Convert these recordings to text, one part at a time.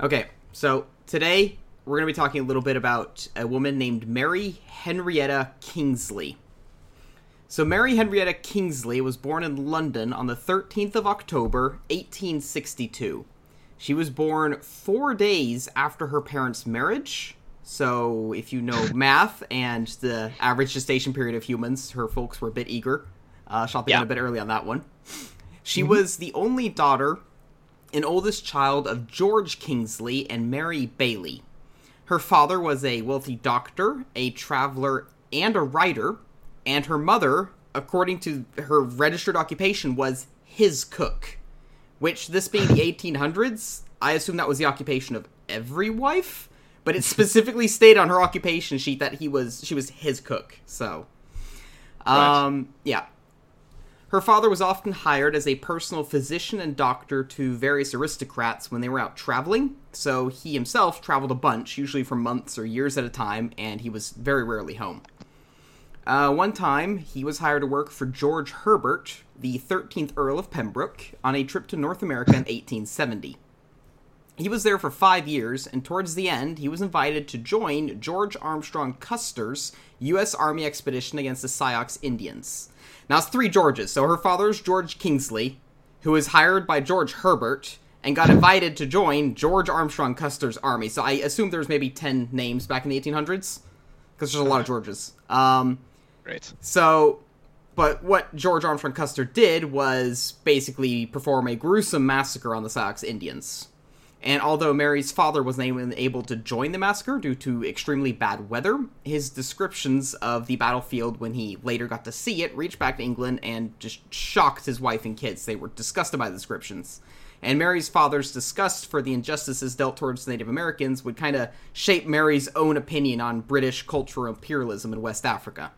Okay, so today we're going to be talking a little bit about a woman named Mary Henrietta Kingsley. So, Mary Henrietta Kingsley was born in London on the 13th of October, 1862. She was born four days after her parents' marriage. So, if you know math and the average gestation period of humans, her folks were a bit eager. Uh, shopping Yeah. a bit early on that one. She was the only daughter and oldest child of George Kingsley and Mary Bailey. Her father was a wealthy doctor, a traveler, and a writer, and her mother, according to her registered occupation, was his cook. Which, this being the 1800s, I assume that was the occupation of every wife, but it specifically stated on her occupation sheet that he was she was his cook. So, um, yeah. Her father was often hired as a personal physician and doctor to various aristocrats when they were out traveling, so he himself traveled a bunch, usually for months or years at a time, and he was very rarely home. Uh, one time, he was hired to work for George Herbert, the 13th Earl of Pembroke, on a trip to North America in 1870. He was there for five years, and towards the end, he was invited to join George Armstrong Custer's U.S. Army expedition against the Sioux Indians. Now, it's three Georges. So her father's George Kingsley, who was hired by George Herbert and got invited to join George Armstrong Custer's army. So I assume there's maybe 10 names back in the 1800s, because there's a lot of Georges. Um, Great. so, but what George Armstrong Custer did was basically perform a gruesome massacre on the Sioux Indians. And although Mary's father wasn't even able to join the massacre due to extremely bad weather, his descriptions of the battlefield when he later got to see it reached back to England and just shocked his wife and kids. They were disgusted by the descriptions. And Mary's father's disgust for the injustices dealt towards Native Americans would kind of shape Mary's own opinion on British cultural imperialism in West Africa.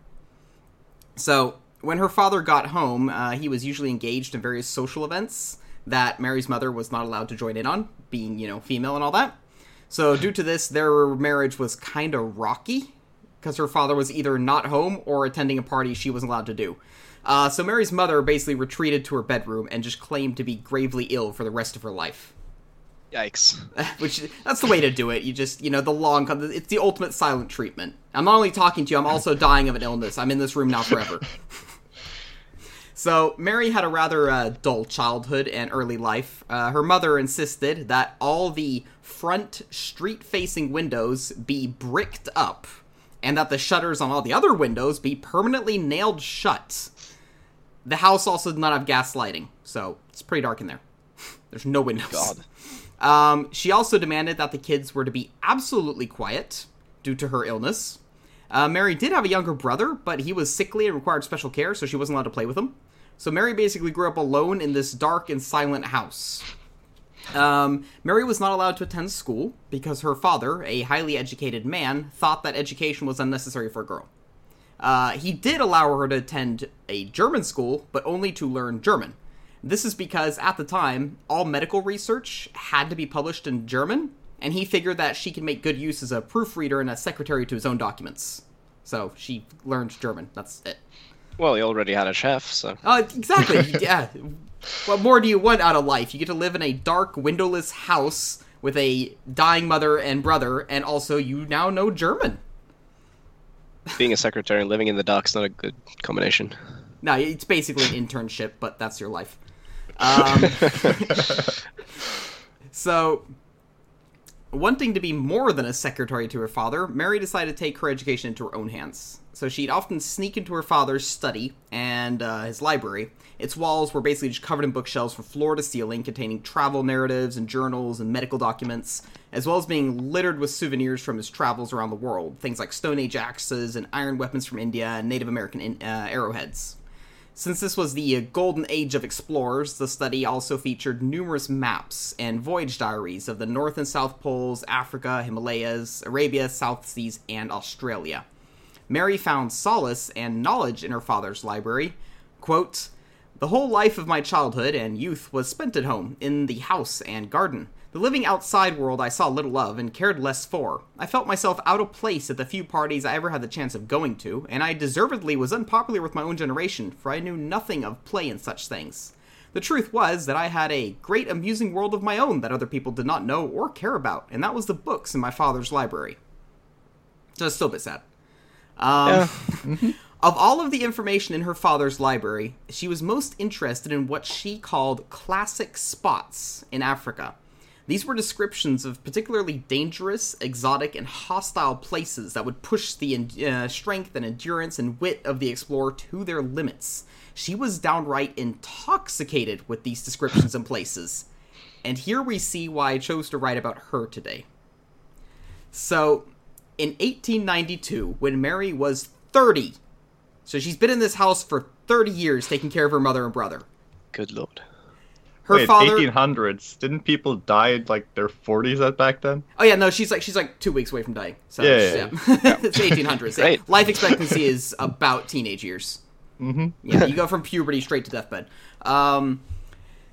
So, when her father got home, uh, he was usually engaged in various social events that Mary's mother was not allowed to join in on, being, you know, female and all that. So, due to this, their marriage was kind of rocky because her father was either not home or attending a party she wasn't allowed to do. Uh, so, Mary's mother basically retreated to her bedroom and just claimed to be gravely ill for the rest of her life. Yikes. Which that's the way to do it. You just, you know, the long, it's the ultimate silent treatment. I'm not only talking to you, I'm also dying of an illness. I'm in this room now forever. So, Mary had a rather uh, dull childhood and early life. Uh, her mother insisted that all the front street facing windows be bricked up and that the shutters on all the other windows be permanently nailed shut. The house also did not have gas lighting, so it's pretty dark in there. There's no windows. God. Um, she also demanded that the kids were to be absolutely quiet due to her illness. Uh, Mary did have a younger brother, but he was sickly and required special care, so she wasn't allowed to play with him. So Mary basically grew up alone in this dark and silent house. Um, Mary was not allowed to attend school because her father, a highly educated man, thought that education was unnecessary for a girl. Uh, he did allow her to attend a German school, but only to learn German. This is because at the time, all medical research had to be published in German, and he figured that she could make good use as a proofreader and a secretary to his own documents. So she learned German. That's it. Well, he already had a chef, so. Uh, exactly. yeah. What more do you want out of life? You get to live in a dark, windowless house with a dying mother and brother, and also you now know German. Being a secretary and living in the dock's not a good combination. No, it's basically an internship, but that's your life. Um, so, wanting to be more than a secretary to her father, Mary decided to take her education into her own hands. So she'd often sneak into her father's study and uh, his library. Its walls were basically just covered in bookshelves from floor to ceiling, containing travel narratives and journals and medical documents, as well as being littered with souvenirs from his travels around the world. Things like Stone Age axes and iron weapons from India and Native American in, uh, arrowheads. Since this was the golden age of explorers, the study also featured numerous maps and voyage diaries of the North and South Poles, Africa, Himalayas, Arabia, South Seas, and Australia. Mary found solace and knowledge in her father's library. Quote, The whole life of my childhood and youth was spent at home, in the house and garden. The living outside world I saw little of and cared less for. I felt myself out of place at the few parties I ever had the chance of going to, and I deservedly was unpopular with my own generation, for I knew nothing of play and such things. The truth was that I had a great amusing world of my own that other people did not know or care about, and that was the books in my father's library. So it's still a bit sad. Um, Yeah. Of all of the information in her father's library, she was most interested in what she called classic spots in Africa. These were descriptions of particularly dangerous, exotic, and hostile places that would push the uh, strength and endurance and wit of the explorer to their limits. She was downright intoxicated with these descriptions and places. And here we see why I chose to write about her today. So, in 1892, when Mary was 30, so she's been in this house for 30 years taking care of her mother and brother. Good lord. Her Wait, father 1800s. Didn't people die in like their 40s at back then? Oh yeah, no, she's like she's like 2 weeks away from dying. So Yeah, she's- yeah, it's 1800s. Yeah. Great. Life expectancy is about teenage years. Mm-hmm. Yeah, you go from puberty straight to deathbed. Um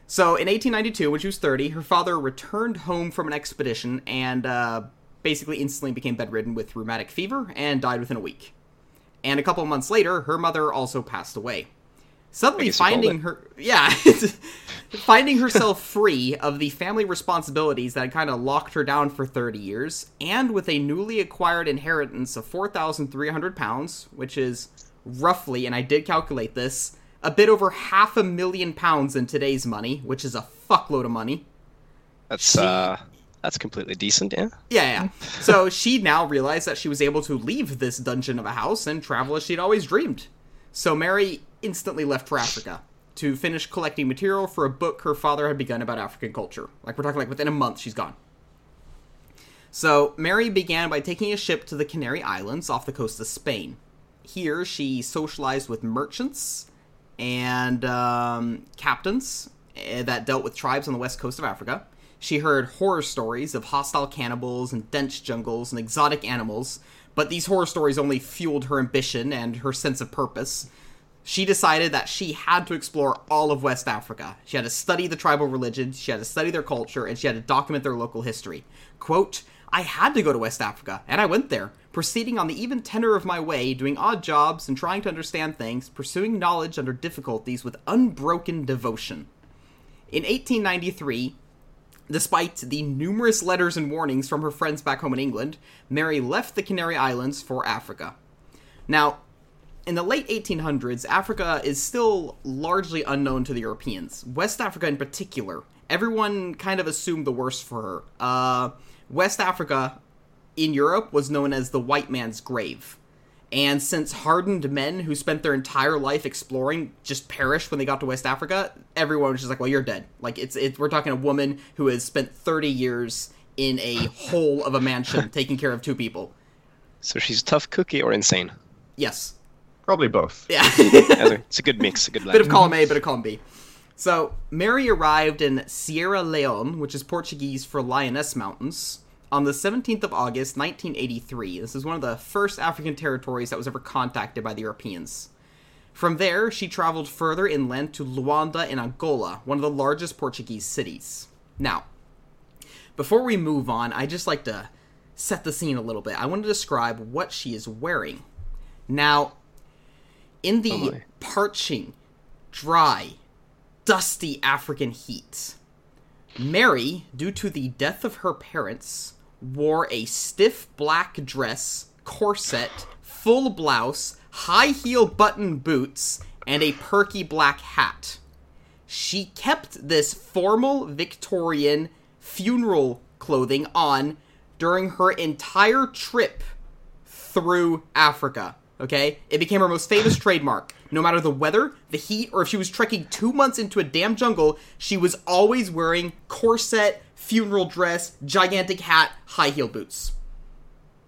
so in 1892, when she was 30, her father returned home from an expedition and uh, basically instantly became bedridden with rheumatic fever and died within a week. And a couple of months later, her mother also passed away. Suddenly guess you called finding her, yeah, finding herself free of the family responsibilities that had kind of locked her down for 30 years, and with a newly acquired inheritance of 4,300 pounds, which is roughly, and I did calculate this, a bit over half a million pounds in today's money, which is a fuckload of money. That's She- uh that's completely decent, yeah. Yeah, yeah. so she now realized that she was able to leave this dungeon of a house and travel as she'd always dreamed. So Mary instantly left for Africa to finish collecting material for a book her father had begun about African culture. Like we're talking like within a month she's gone. So Mary began by taking a ship to the Canary Islands off the coast of Spain. Here she socialized with merchants and um, captains eh, that dealt with tribes on the west coast of Africa. She heard horror stories of hostile cannibals and dense jungles and exotic animals, but these horror stories only fueled her ambition and her sense of purpose. She decided that she had to explore all of West Africa. She had to study the tribal religions, she had to study their culture, and she had to document their local history. Quote, I had to go to West Africa, and I went there, proceeding on the even tenor of my way, doing odd jobs and trying to understand things, pursuing knowledge under difficulties with unbroken devotion. In 1893, Despite the numerous letters and warnings from her friends back home in England, Mary left the Canary Islands for Africa. Now, in the late 1800s, Africa is still largely unknown to the Europeans. West Africa, in particular, everyone kind of assumed the worst for her. Uh, West Africa in Europe was known as the white man's grave. And since hardened men who spent their entire life exploring just perished when they got to West Africa, everyone was just like, "Well, you're dead." Like it's it, we're talking a woman who has spent 30 years in a hole of a mansion taking care of two people. So she's a tough cookie or insane. Yes. Probably both. Yeah. Yeah, It's a good mix, a good blend. bit of blend. column A, bit of column B. So Mary arrived in Sierra Leone, which is Portuguese for Lioness Mountains, on the 17th of August, 1983. This is one of the first African territories that was ever contacted by the Europeans. From there, she traveled further inland to Luanda in Angola, one of the largest Portuguese cities. Now, before we move on, I just like to set the scene a little bit. I want to describe what she is wearing. Now, in the Oh, parching, dry, dusty African heat, Mary, due to the death of her parents, wore a stiff black dress, corset, full blouse, high heel button boots, and a perky black hat. She kept this formal Victorian funeral clothing on during her entire trip through Africa. Okay? It became her most famous trademark. No matter the weather, the heat, or if she was trekking two months into a damn jungle, she was always wearing corset, funeral dress, gigantic hat, high heel boots.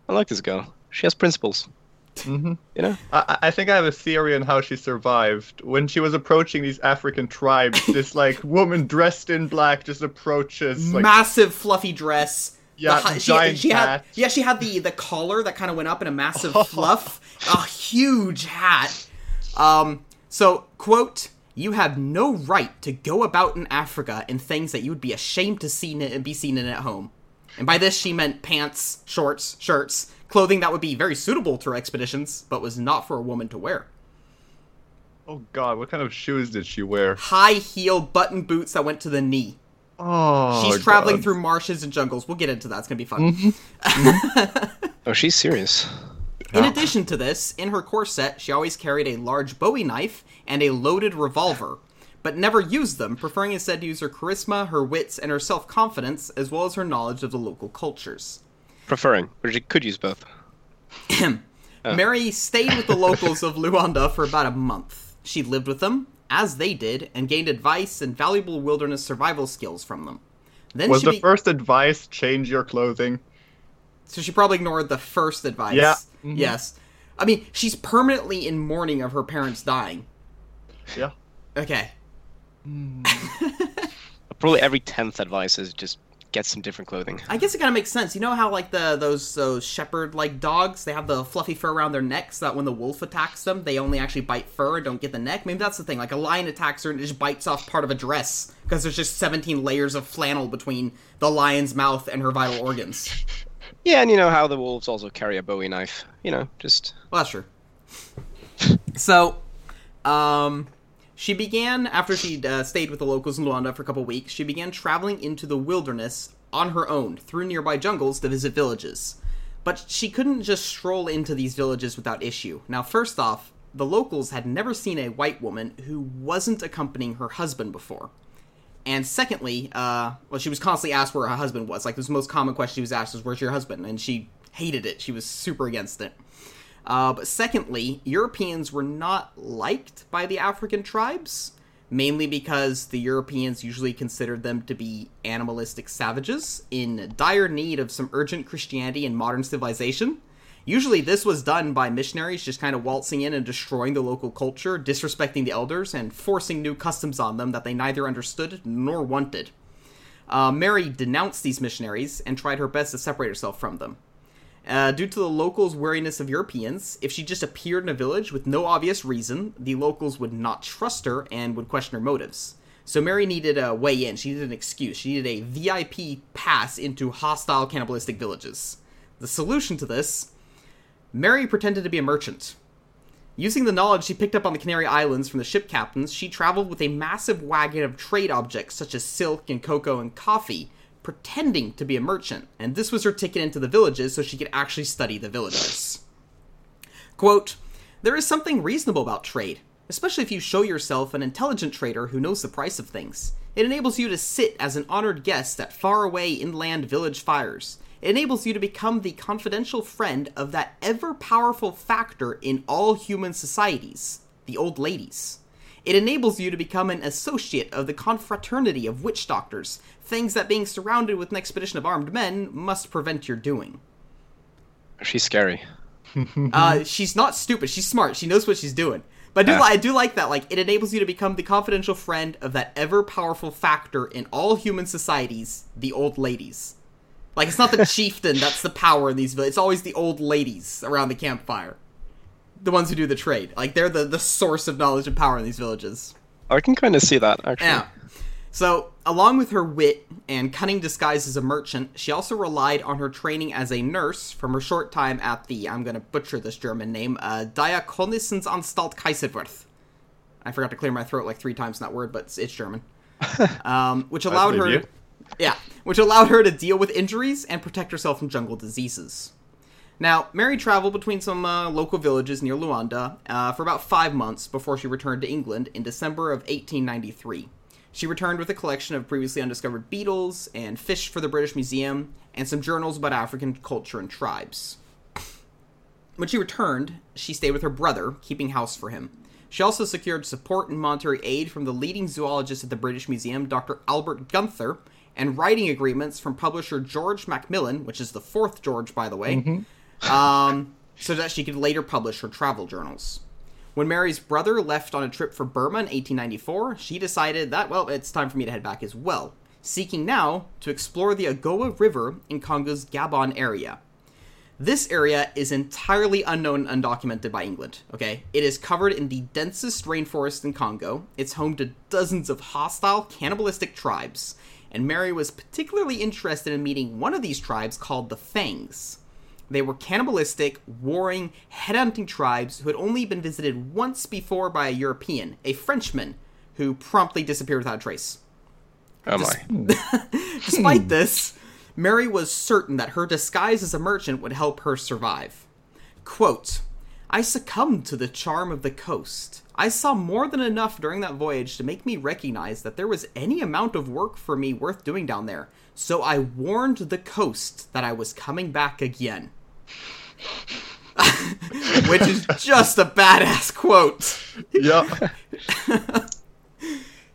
I like this girl. She has principles. Mm-hmm. You know? I, I think I have a theory on how she survived. When she was approaching these African tribes, this like woman dressed in black just approaches. Like, massive fluffy dress. Yeah, The she, giant she had hat. yeah she had the the collar that kind of went up in a massive fluff, a huge hat. Um, so quote. You have no right to go about in Africa in things that you would be ashamed to see and be seen in at home. And by this she meant pants, shorts, shirts, clothing that would be very suitable to her expeditions, but was not for a woman to wear. Oh God, what kind of shoes did she wear? High heel button boots that went to the knee. Oh, She's traveling God. through marshes and jungles. We'll get into that. It's gonna be fun. Mm-hmm. Oh, she's serious. In addition to this, in her corset, she always carried a large Bowie knife and a loaded revolver, but never used them, preferring instead to use her charisma, her wits, and her self confidence, as well as her knowledge of the local cultures. Preferring, but she could use both. Oh. Mary stayed with the locals of Luanda for about a month. She lived with them, as they did, and gained advice and valuable wilderness survival skills from them. Then Was she the be- first advice change your clothing? So she probably ignored the first advice. Yeah. Mhm. Yes. I mean, she's permanently in mourning of her parents dying. Yeah. Okay. Probably every tenth advice is just get some different clothing. I guess it kind of makes sense. You know how like the those those shepherd like dogs, they have the fluffy fur around their necks so that when the wolf attacks them, they only actually bite fur and don't get the neck. Maybe that's the thing. Like a lion attacks her and it just bites off part of a dress because there's just 17 layers of flannel between the lion's mouth and her vital organs. Yeah, and you know how the wolves also carry a Bowie knife. You know, just Well, that's true. so, um, she began after she uh, stayed with the locals in Luanda for a couple weeks. She began traveling into the wilderness on her own through nearby jungles to visit villages. But she couldn't just stroll into these villages without issue. Now, first off, the locals had never seen a white woman who wasn't accompanying her husband before. And secondly, uh, well, she was constantly asked where her husband was. Like, the most common question she was asked was, "Where's your husband?" And she hated it. She was super against it. Uh, but secondly, Europeans were not liked by the African tribes, mainly because the Europeans usually considered them to be animalistic savages in dire need of some urgent Christianity and modern civilization. Usually, this was done by missionaries just kind of waltzing in and destroying the local culture, disrespecting the elders, and forcing new customs on them that they neither understood nor wanted. Uh, Mary denounced these missionaries and tried her best to separate herself from them. Uh, due to the locals' wariness of Europeans, if she just appeared in a village with no obvious reason, the locals would not trust her and would question her motives. So Mary needed a way in. She needed an excuse. She needed a VIP pass into hostile cannibalistic villages. The solution to this Mary pretended to be a merchant. Using the knowledge she picked up on the Canary Islands from the ship captains, she traveled with a massive wagon of trade objects such as silk and cocoa and coffee, pretending to be a merchant, and this was her ticket into the villages so she could actually study the villagers. Quote, There is something reasonable about trade, especially if you show yourself an intelligent trader who knows the price of things. It enables you to sit as an honored guest at faraway inland village fires. It enables you to become the confidential friend of that ever powerful factor in all human societies, the old ladies. It enables you to become an associate of the confraternity of witch doctors, things that being surrounded with an expedition of armed men must prevent your doing. she's scary. Uh, she's not stupid. She's smart. She knows what she's doing. But I do, Yeah. I do like that. Like, it enables you to become the confidential friend of that ever powerful factor in all human societies, the old ladies. Like, it's not the chieftain that's the power in these villages. It's always the old ladies around the campfire. The ones who do the trade. Like, they're the, the source of knowledge and power in these villages. I can kind of see that actually. Yeah. So, along with her wit and cunning disguise as a merchant, she also relied on her training as a nurse from her short time at the, I'm going to butcher this German name, uh, Diakonissensanstalt Kaiserwerth. I forgot to clear my throat like three times in that word, but it's, it's German. Um, which allowed her, you. yeah, which allowed her to deal with injuries and protect herself from jungle diseases. Now, Mary traveled between some uh, local villages near Luanda uh, for about five months before she returned to England in December of 1893. She returned with a collection of previously undiscovered beetles and fish for the British Museum and some journals about African culture and tribes. When she returned, she stayed with her brother, keeping house for him. She also secured support and monetary aid from the leading zoologist at the British Museum, Dr. Albert Gunther, and writing agreements from publisher George Macmillan, which is the fourth George, by the way, um, so that she could later publish her travel journals. When Mary's brother left on a trip for Burma in 1894, she decided that, well, it's time for me to head back as well, seeking now to explore the Agoa River in Congo's Gabon area. This area is entirely unknown and undocumented by England, okay? It is covered in the densest rainforest in Congo. It's home to dozens of hostile, cannibalistic tribes, and Mary was particularly interested in meeting one of these tribes called the Fangs. They were cannibalistic, warring, headhunting tribes who had only been visited once before by a European, a Frenchman, who promptly disappeared without a trace. Oh my. Despite this, Mary was certain that her disguise as a merchant would help her survive. Quote, I succumbed to the charm of the coast. I saw more than enough during that voyage to make me recognize that there was any amount of work for me worth doing down there, so I warned the coast that I was coming back again. Which is just a badass quote. Yeah.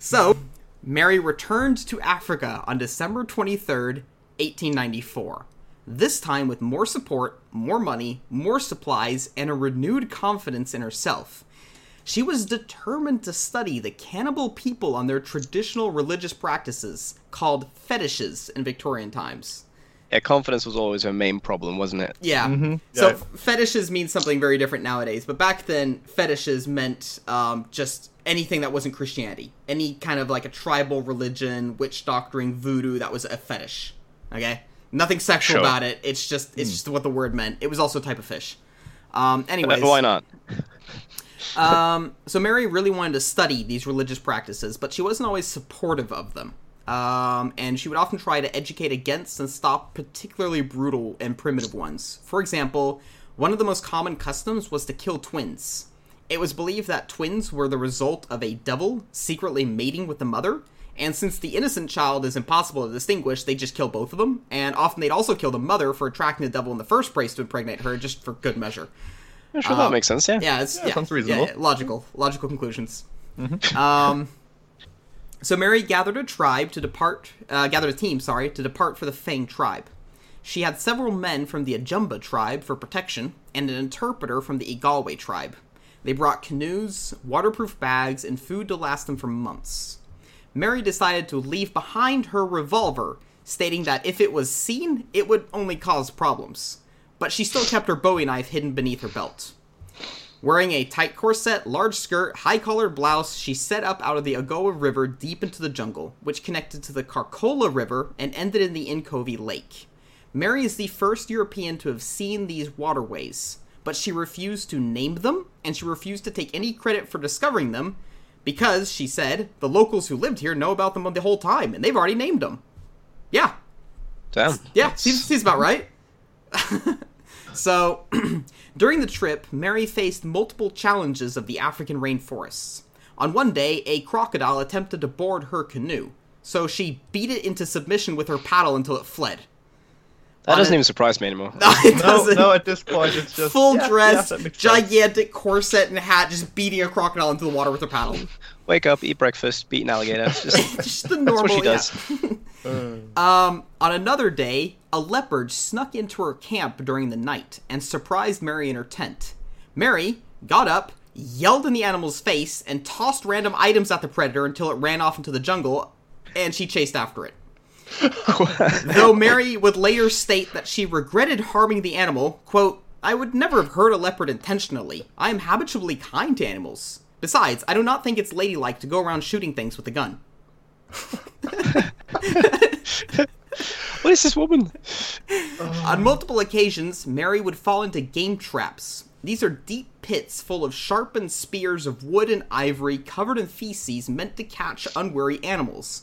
So, Mary returned to Africa on December 23rd, 1894. This time with more support, more money, more supplies, and a renewed confidence in herself. She was determined to study the cannibal people on their traditional religious practices, called fetishes in Victorian times. Yeah, confidence was always her main problem, wasn't it? Yeah. So Yeah. fetishes mean something very different nowadays, but back then fetishes meant um, just anything that wasn't Christianity, any kind of like a tribal religion, witch doctoring, voodoo. That was a fetish. Okay, nothing sexual Sure. about it. It's just it's just what the word meant. It was also a type of fish. Um, anyways, Why not? um, so Mary really wanted to study these religious practices, but she wasn't always supportive of them. Um, and she would often try to educate against and stop particularly brutal and primitive ones. For example, one of the most common customs was to kill twins. It was believed that twins were the result of a devil secretly mating with the mother, and since the innocent child is impossible to distinguish, they just kill both of them, and often they'd also kill the mother for attracting the devil in the first place to impregnate her, just for good measure. I'm sure that makes sense, yeah. Yeah, it's yeah, sounds reasonable. yeah, logical, logical conclusions. Um, so Mary gathered a tribe to depart, uh, gathered a team, sorry, to depart for the Fang tribe. She had several men from the Ajumba tribe for protection and an interpreter from the Igalwe tribe. They brought canoes, waterproof bags, and food to last them for months. Mary decided to leave behind her revolver, stating that if it was seen, it would only cause problems. But she still kept her Bowie knife hidden beneath her belt. Wearing a tight corset, large skirt, high collared blouse, she set up out of the Agoa River deep into the jungle, which connected to the Karkola River and ended in the Inkovi Lake. Mary is the first European to have seen these waterways, but she refused to name them, and she refused to take any credit for discovering them, because, she said, the locals who lived here know about them the whole time, and they've already named them. Yeah, Damn. yeah, seems, seems about right. so, during the trip, Mary faced multiple challenges of the African rainforests. On one day, a crocodile attempted to board her canoe, so she beat it into submission with her paddle until it fled. That doesn't a- even surprise me anymore. it No, doesn't. no, at this point it's just Full yeah, dress, yeah, that makes sense. gigantic corset and hat, just beating a crocodile into the water with her paddle. Wake up, eat breakfast, beat an alligator. Just, just the that's normal. what she yeah. does. Um, on another day, a leopard snuck into her camp during the night and surprised Mary in her tent. Mary got up, yelled in the animal's face, and tossed random items at the predator until it ran off into the jungle, and she chased after it. Though Mary would later state that she regretted harming the animal, quote, I would never have hurt a leopard intentionally. I am habitually kind to animals. Besides, I do not think it's ladylike to go around shooting things with a gun. what is this woman? On multiple occasions, Mary would fall into game traps. These are deep pits full of sharpened spears of wood and ivory covered in feces meant to catch unwary animals.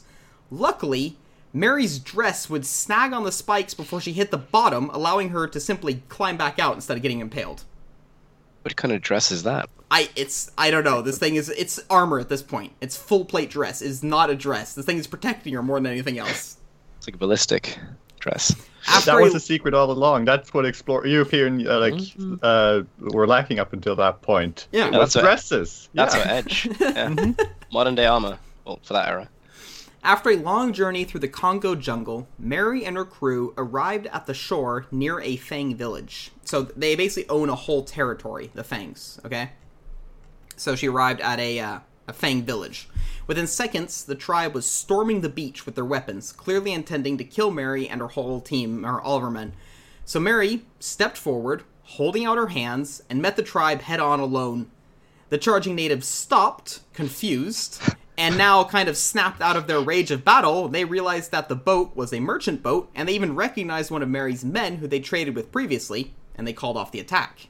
Luckily, Mary's dress would snag on the spikes before she hit the bottom, allowing her to simply climb back out instead of getting impaled. What kind of dress is that? I it's I don't know. This thing is it's armor at this point. It's full plate dress. It's not a dress. This thing is protecting her more than anything else. It's like a ballistic dress. After that was the secret all along. That's what explore European uh, like uh, were lacking up until that point. Yeah. It Yeah, was that's what- dresses. That's yeah. her edge. Yeah. Modern day armor. Well, for that era. After a long journey through the Congo jungle, Mary and her crew arrived at the shore near a Fang village. So they basically own a whole territory, the Fangs, okay? So she arrived at a, uh, a Fang village. Within seconds, the tribe was storming the beach with their weapons, clearly intending to kill Mary and her whole team, or all of her men. So Mary stepped forward, holding out her hands, and met the tribe head on alone. The charging natives stopped, confused, and now kind of snapped out of their rage of battle. They realized that the boat was a merchant boat, and they even recognized one of Mary's men who they traded with previously, and they called off the attack.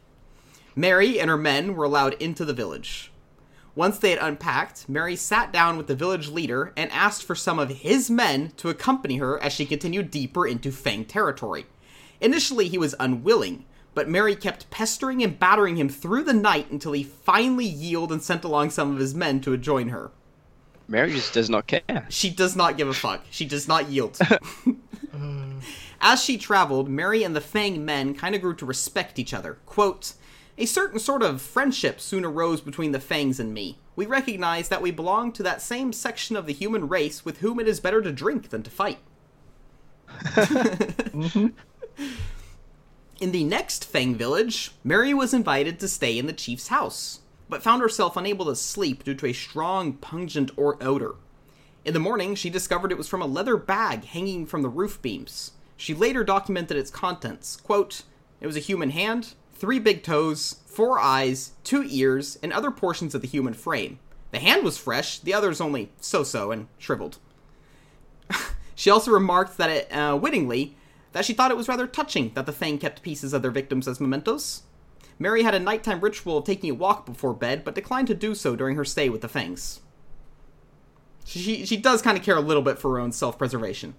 Mary and her men were allowed into the village. Once they had unpacked, Mary sat down with the village leader and asked for some of his men to accompany her as she continued deeper into Fang territory. Initially, he was unwilling, but Mary kept pestering and battering him through the night until he finally yielded and sent along some of his men to join her. Mary just does not care. She does not give a fuck. She does not yield. As she traveled, Mary and the Fang men kind of grew to respect each other. Quote, a certain sort of friendship soon arose between the Fangs and me. We recognized that we belonged to that same section of the human race with whom it is better to drink than to fight. Mm-hmm. In the next Fang village, Mary was invited to stay in the chief's house, but found herself unable to sleep due to a strong, pungent or odor. In the morning, she discovered it was from a leather bag hanging from the roof beams. She later documented its contents. Quote, it was a human hand, three big toes, four eyes, two ears, and other portions of the human frame. The hand was fresh, the others only so so and shriveled. she also remarked that it, uh, wittingly, that she thought it was rather touching that the Fang kept pieces of their victims as mementos. Mary had a nighttime ritual of taking a walk before bed, but declined to do so during her stay with the Fangs. She, she does kind of care a little bit for her own self preservation.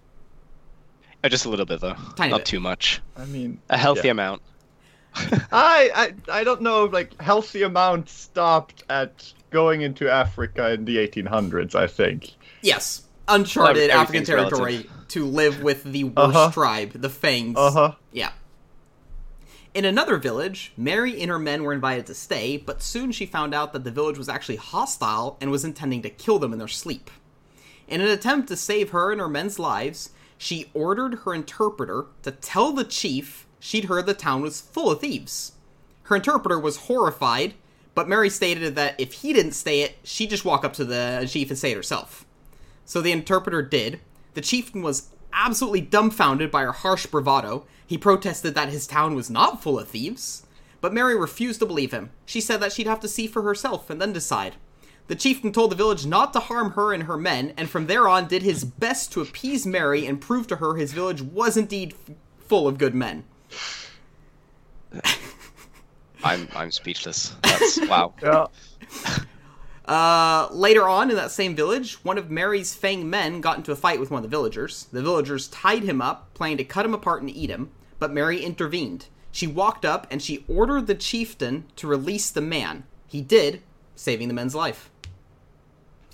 Uh, just a little bit though, Tiny not bit. too much. I mean, A healthy yeah. amount. I, I I don't know like healthy amount stopped at going into Africa in the 1800s. I think. Yes, uncharted Well, African territory relative. to live with the worst Uh-huh. tribe, the Fangs. Uh huh. Yeah. In another village, Mary and her men were invited to stay, but soon she found out that the village was actually hostile and was intending to kill them in their sleep. In an attempt to save her and her men's lives, she ordered her interpreter to tell the chief she'd heard the town was full of thieves. Her interpreter was horrified, but Mary stated that if he didn't say it, she'd just walk up to the chief and say it herself. So the interpreter did. The chieftain was absolutely dumbfounded by her harsh bravado. He protested that his town was not full of thieves. But Mary refused to believe him. She said that she'd have to see for herself and then decide. The chieftain told the village not to harm her and her men, and from there on did his best to appease Mary and prove to her his village was indeed f- full of good men. I'm I'm speechless. That's wow. Yeah. Uh, later on in that same village, one of Mary's Fang men got into a fight with one of the villagers. The villagers tied him up, planning to cut him apart and eat him, but Mary intervened. She walked up and she ordered the chieftain to release the man. He did, saving the man's life.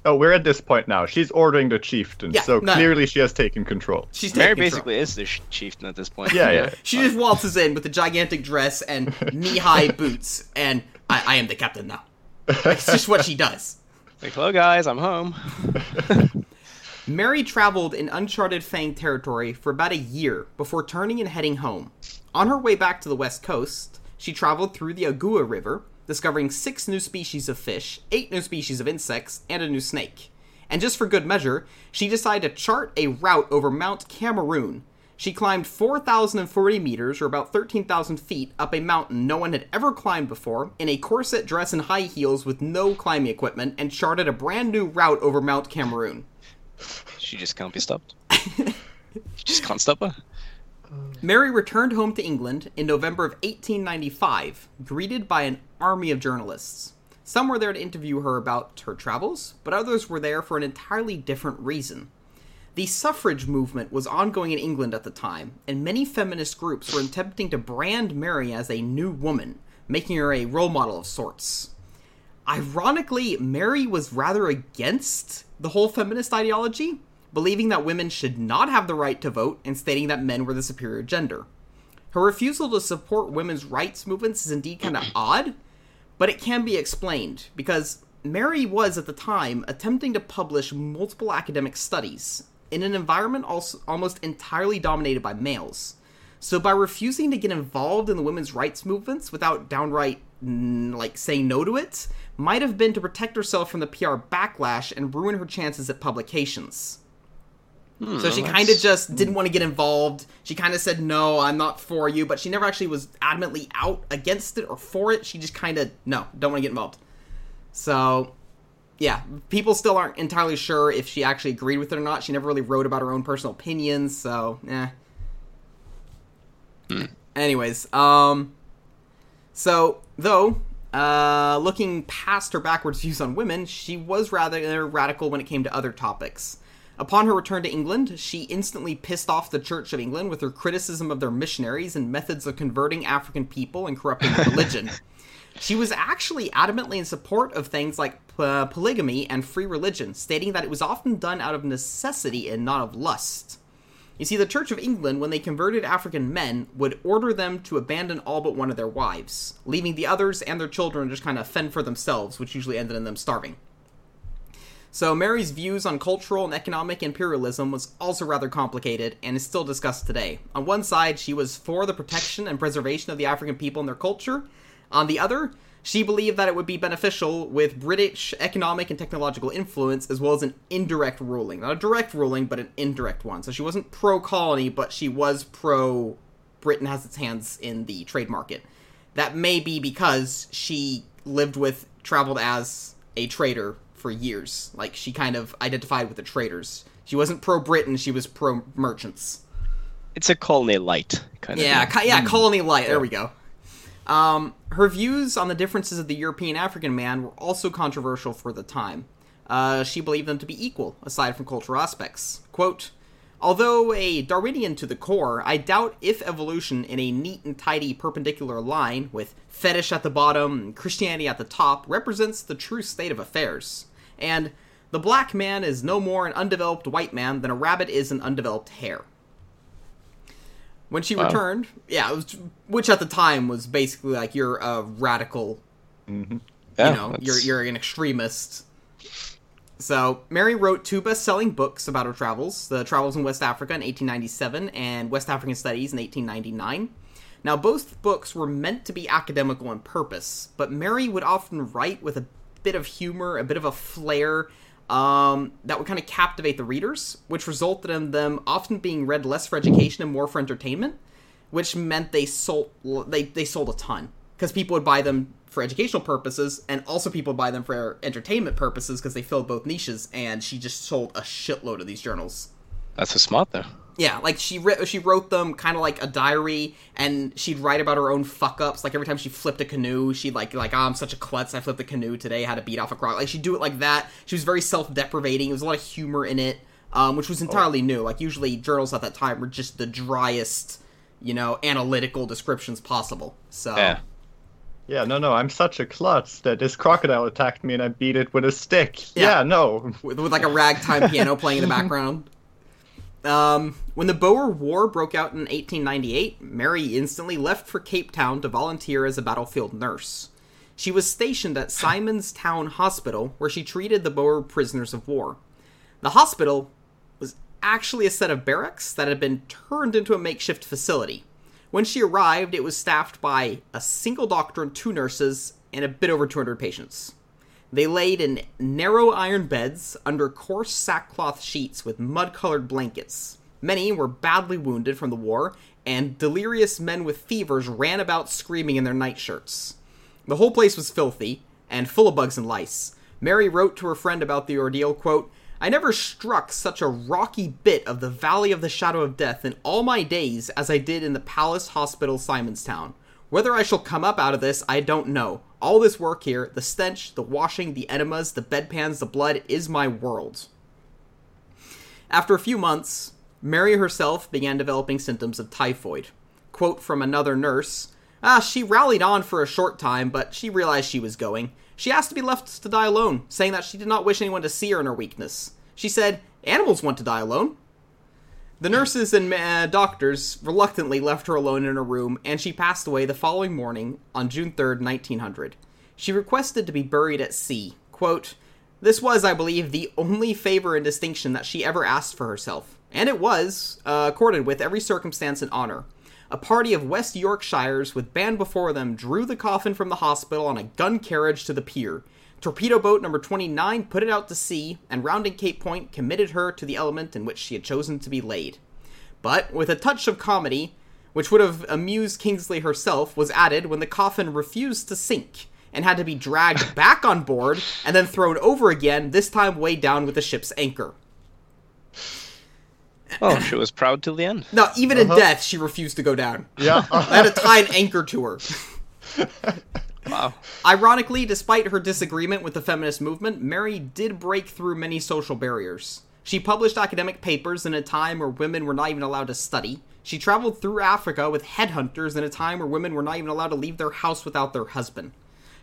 Oh, we're at this point now. She's ordering the chieftain, Yeah, so no. clearly she has taken control. She's Mary control. basically is the sh- chieftain at this point. Yeah, yeah. She just waltzes in with a gigantic dress and knee-high boots, and I, I am the captain now. It's just what she does. Like, hello guys, I'm home. Mary traveled in uncharted Fang territory for about a year before turning and heading home. On her way back to the west coast, she traveled through the Agua River, discovering six new species of fish, eight new species of insects, and a new snake. And just for good measure, she decided to chart a route over Mount Cameroon. She climbed 4,040 meters, or about 13,000 feet, up a mountain no one had ever climbed before, in a corset dress and high heels with no climbing equipment, and charted a brand new route over Mount Cameroon. She just can't be stopped. you just can't stop her. Mary returned home to England in November of 1895, greeted by an army of journalists. Some were there to interview her about her travels, but others were there for an entirely different reason. The suffrage movement was ongoing in England at the time, and many feminist groups were attempting to brand Mary as a new woman, making her a role model of sorts. Ironically, Mary was rather against the whole feminist ideology, believing that women should not have the right to vote and stating that men were the superior gender. Her refusal to support women's rights movements is indeed kind of odd, but it can be explained because Mary was at the time attempting to publish multiple academic studies in an environment also almost entirely dominated by males. So by refusing to get involved in the women's rights movements without downright like saying no to it might have been to protect herself from the PR backlash and ruin her chances at publications. Hmm, so she kind of just hmm. didn't want to get involved. She kind of said, "No, I'm not for you," but she never actually was adamantly out against it or for it. She just kind of, "No, don't want to get involved." So, yeah, people still aren't entirely sure if she actually agreed with it or not. She never really wrote about her own personal opinions, so, eh. Anyways, um, So, though, uh, looking past her backwards views on women, she was rather radical when it came to other topics. Upon her return to England, she instantly pissed off the Church of England with her criticism of their missionaries and methods of converting African people and corrupting religion. She was actually adamantly in support of things like uh, polygamy and free religion, stating that it was often done out of necessity and not of lust. You see, the Church of England, when they converted African men, would order them to abandon all but one of their wives, leaving the others and their children just kind of fend for themselves, which usually ended in them starving. So Mary's views on cultural and economic imperialism was also rather complicated and is still discussed today. On one side, she was for the protection and preservation of the African people and their culture. On the other, she believed that it would be beneficial with British economic and technological influence as well as an indirect ruling. Not a direct ruling, but an indirect one. So she wasn't pro colony, but she was pro Britain has its hands in the trade market. That may be because she lived with, traveled as a trader for years. Like she kind of identified with the traders. She wasn't pro Britain, she was pro merchants. It's a colony light kind Yeah, of. co- yeah, hmm. colony light. There we go. Um, her views on the differences of the European African man were also controversial for the time. Uh, she believed them to be equal, aside from cultural aspects. Quote, Although a Darwinian to the core, I doubt if evolution in a neat and tidy perpendicular line, with fetish at the bottom and Christianity at the top, represents the true state of affairs. And the black man is no more an undeveloped white man than a rabbit is an undeveloped hare. When she Wow. returned, yeah, it was, which at the time was basically like you're a radical mm-hmm. Yeah, you know, that's- you're you're an extremist. So Mary wrote two best-selling books about her travels: The Travels in West Africa in 1897 and West African Studies in 1899. Now, both books were meant to be academical in purpose, but Mary would often write with a bit of humor, a bit of a flair um, that would kind of captivate the readers, which resulted in them often being read less for education and more for entertainment, which meant they sold they, they sold a ton. Because people would buy them for educational purposes and also people buy them for entertainment purposes because they filled both niches and she just sold a shitload of these journals That's a smart though. yeah like she re- she wrote them kind of like a diary and she'd write about her own fuck ups like every time she flipped a canoe she'd like like oh, i'm such a klutz i flipped a canoe today had to beat off a croc like she'd do it like that she was very self-deprecating there was a lot of humor in it um, which was entirely new like usually journals at that time were just the driest you know analytical descriptions possible so Yeah. Yeah, no, no, I'm such a klutz that this crocodile attacked me and I beat it with a stick. Yeah. Yeah, no. with, with like a ragtime piano playing in the background. Um, when the Boer War broke out in 1898, Mary instantly left for Cape Town to volunteer as a battlefield nurse. She was stationed at Simon's Town Hospital, where she treated the Boer prisoners of war. The hospital was actually a set of barracks that had been turned into a makeshift facility. When she arrived, it was staffed by a single doctor and two nurses and a bit over 200 patients. They laid in narrow iron beds under coarse sackcloth sheets with mud colored blankets. Many were badly wounded from the war, and delirious men with fevers ran about screaming in their nightshirts. The whole place was filthy and full of bugs and lice. Mary wrote to her friend about the ordeal, quote, I never struck such a rocky bit of the Valley of the Shadow of Death in all my days as I did in the Palace Hospital, Simonstown. Whether I shall come up out of this, I don't know. All this work here, the stench, the washing, the enemas, the bedpans, the blood, is my world. After a few months, Mary herself began developing symptoms of typhoid. Quote from another nurse Ah, she rallied on for a short time, but she realized she was going. She asked to be left to die alone, saying that she did not wish anyone to see her in her weakness. She said, Animals want to die alone. The nurses and uh, doctors reluctantly left her alone in her room, and she passed away the following morning on June 3rd, 1900. She requested to be buried at sea. Quote, This was, I believe, the only favor and distinction that she ever asked for herself, and it was uh, accorded with every circumstance and honor. A party of West Yorkshires with band before them drew the coffin from the hospital on a gun carriage to the pier. Torpedo boat number 29 put it out to sea, and rounding Cape Point committed her to the element in which she had chosen to be laid. But, with a touch of comedy, which would have amused Kingsley herself, was added when the coffin refused to sink and had to be dragged back on board and then thrown over again, this time weighed down with the ship's anchor. Oh, she was proud till the end. No, even in Uh-huh. death, she refused to go down. Yeah. I had to tie an anchor to her. Wow. Ironically, despite her disagreement with the feminist movement, Mary did break through many social barriers. She published academic papers in a time where women were not even allowed to study. She traveled through Africa with headhunters in a time where women were not even allowed to leave their house without their husband.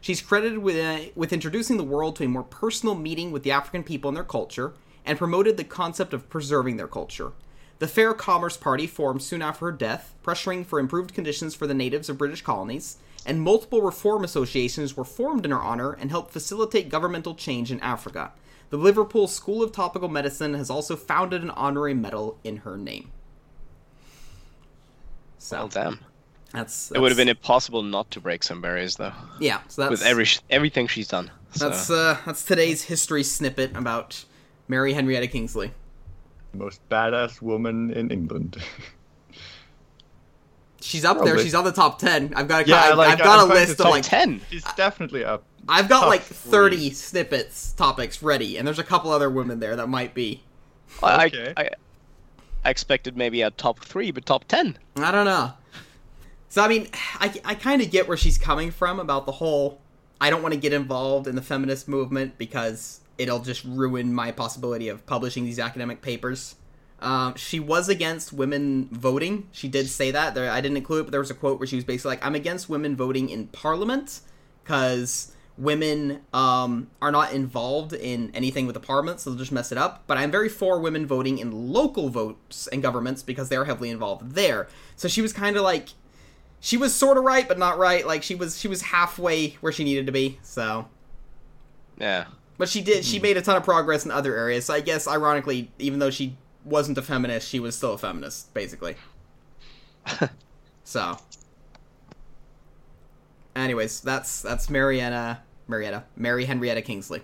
She's credited with, uh, with introducing the world to a more personal meeting with the African people and their culture, and promoted the concept of preserving their culture. The Fair Commerce Party formed soon after her death, pressuring for improved conditions for the natives of British colonies, and multiple reform associations were formed in her honor and helped facilitate governmental change in Africa. The Liverpool School of Tropical Medicine has also founded an honorary medal in her name. So Well, damn. that's, It would have been impossible not to break some barriers, though, yeah. So that's with every everything she's done. So, that's uh, that's today's history snippet about Mary Henrietta Kingsley. Most badass woman in England. She's up there. She's on the top ten. I've got a, Yeah, I've, like, I've got I'm a list of like ten. She's definitely up. I've got top like three. thirty snippets topics ready, and there's a couple other women there that might be. I, Okay. I, I expected maybe a top three, but top ten. I don't know. So I mean, I, I kind of get where she's coming from about the whole. I don't want to get involved in the feminist movement because it'll just ruin my possibility of publishing these academic papers. Um, she was against women voting. She did say that. There, I didn't include it, but there was a quote where she was basically like, "I'm against women voting in parliament because women um, are not involved in anything with the parliament, so they'll just mess it up. But I'm very for women voting in local votes and governments because they're heavily involved there. So she was kind of like, she was sort of right, but not right. Like she was, she was halfway where she needed to be. So, Yeah. but she did, Hmm. she made a ton of progress in other areas. So I guess, ironically, even though she wasn't a feminist, she was still a feminist, basically. so. Anyways, that's that's Marietta, Marietta, Mary Henrietta Kingsley.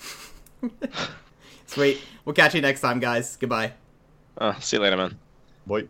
Sweet. We'll catch you next time, guys. Goodbye. Oh, see you later, man. Boy.